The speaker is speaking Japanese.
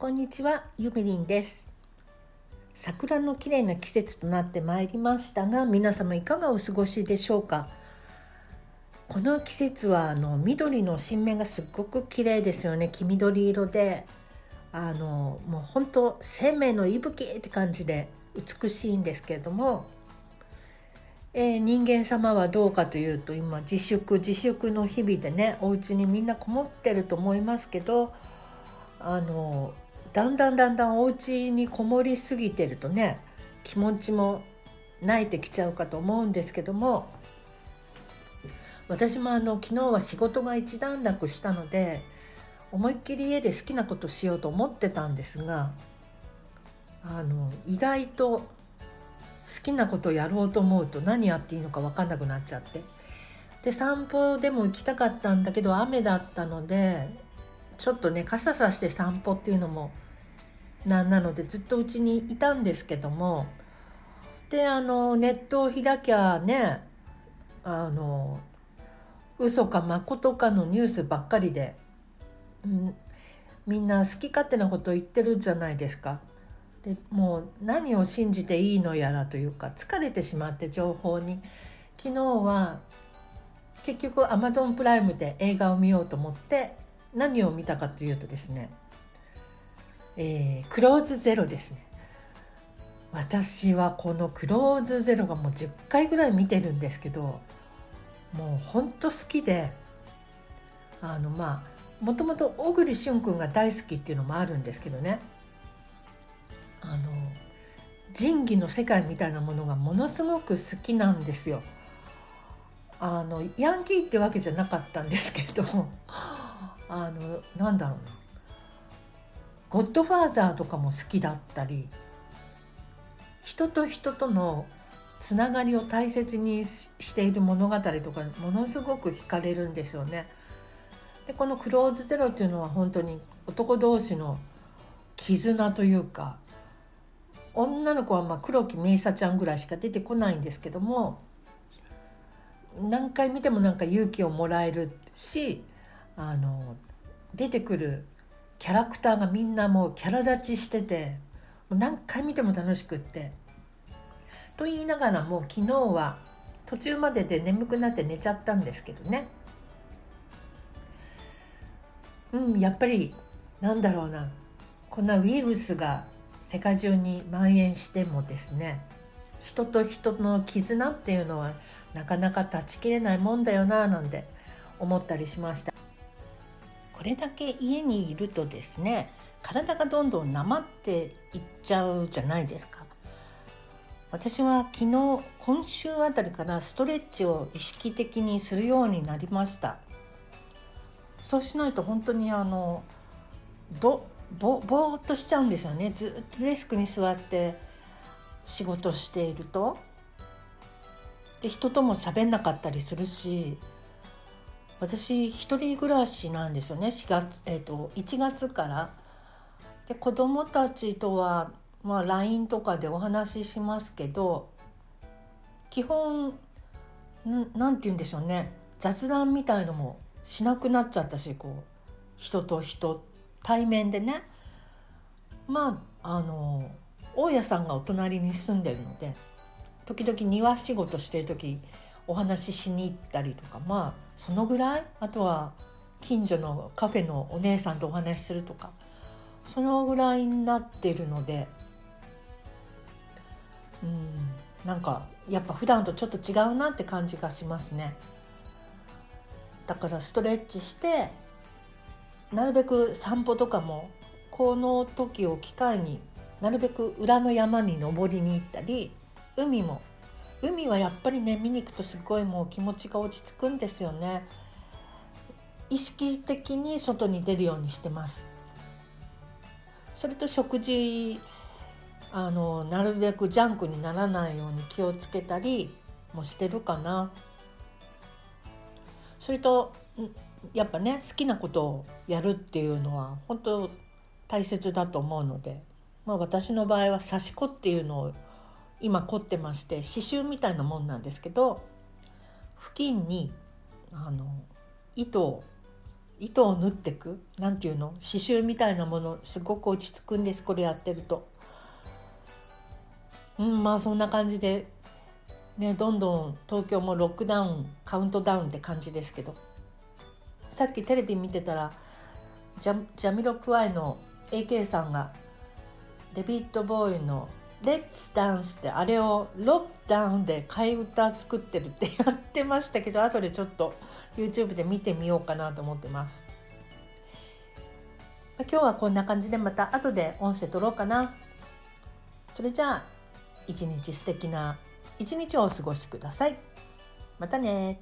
こんにちは、ゆみりんです。桜の綺麗な季節となってまいりましたが、皆様いかがお過ごしでしょうか？この季節はあの緑の新芽がすっごく綺麗ですよね。黄緑色で、あのもう本当生命の息吹って感じで美しいんですけれども、えー人間様はどうかというと今自粛自粛の日々でねお家にみんなこもってると思いますけどあのだんだんだんだんお家にこもりすぎてるとね気持ちも泣いてきちゃうかと思うんですけども私もあの昨日は仕事が一段落したので思いっきり家で好きなことしようと思ってたんですがあの意外と好きなことをやろうと思うと何やっていいのか分かんなくなっちゃって。で散歩でも行きたかったんだけど雨だったのでちょっとね傘さして散歩っていうのもなんなのでずっとうちにいたんですけどもであのネットを開きゃねあの嘘か誠かのニュースばっかりで、うん、みんな好き勝手なこと言ってるじゃないですか。でもう何を信じていいのやらというか疲れてしまって情報に昨日は結局 Amazon プライムで映画を見ようと思って何を見たかというとですね、えークローズゼロですね。私はこのクローズゼロがもう10回ぐらい見てるんですけどもうほんと好きであのまあもともと小栗旬君が大好きっていうのもあるんですけどね。あの仁義の世界みたいなものがものすごく好きなんですよ。あのヤンキーってわけじゃなかったんですけどあのなんだろうな「ゴッドファーザー」とかも好きだったり人と人とのつながりを大切にししている物語とかものすごく惹かれるんですよね。でこの「クローズゼロ」っていうのは本当に男同士の絆というか女の子はまあ黒木メイサちゃんぐらいしか出てこないんですけども何回見てもなんか勇気をもらえるしあの出てくるキャラクターがみんなもうキャラ立ちしてて何回見ても楽しくって。と言いながらもう昨日は途中までで眠くなって寝ちゃったんですけどね。うんやっぱりなんだろうな。こんなウイルスが世界中に蔓延してもですね人と人の絆っていうのはなかなか断ち切れないもんだよななんて思ったりしました。これだけ家にいるとですね体がどんどんなまっていっちゃうじゃないですか。私は昨日今週あたりからストレッチを意識的にするようになりました。そうしないと本当にあのどぼぼーっとしちゃうんですよね。ずっとデスクに座って仕事していると。で人とも喋んなかったりするし私一人暮らしなんですよね。4月、えー、と1月から。で子供たちとはまあ LINE とかでお話ししますけど基本んなんて言うんでしょうね。雑談みたいのもしなくなっちゃったしこう人と人対面でね。まああの大家さんがお隣に住んでるので時々庭仕事してる時お話ししに行ったりとかまあそのぐらい？あとは近所のカフェのお姉さんとお話しするとか。そのぐらいになってるので。うん。なんかやっぱ普段とちょっと違うなって感じがしますね。だからストレッチしてなるべく散歩とかもこの時を機会になるべく裏の山に登りに行ったり海も海はやっぱりね見に行くとすごいもう気持ちが落ち着くんですよね。意識的に外に出るようにしてます。それと食事あのなるべくジャンクにならないように気をつけたりもしてるかな。それとやっぱね好きなことをやるっていうのは本当大切だと思うので、まあ、私の場合は刺し子っていうのを今凝ってまして刺繍みたいなもんなんですけど布巾にあの糸を糸を縫ってくなんていうの刺繍みたいなものすごく落ち着くんですこれやってると。うんまあそんな感じでねどんどん東京もロックダウンカウントダウンって感じですけどさっきテレビ見てたらジャジャミロクワイの AK さんがデビッド・ボーイの「レッツ・ダンス」ってあれをロックダウンで替え歌作ってるってやってましたけど後でちょっと YouTube で見てみようかなと思ってます。今日はこんな感じでまた後で音声取ろうかな。それじゃあ一日素敵な一日をお過ごしください。またね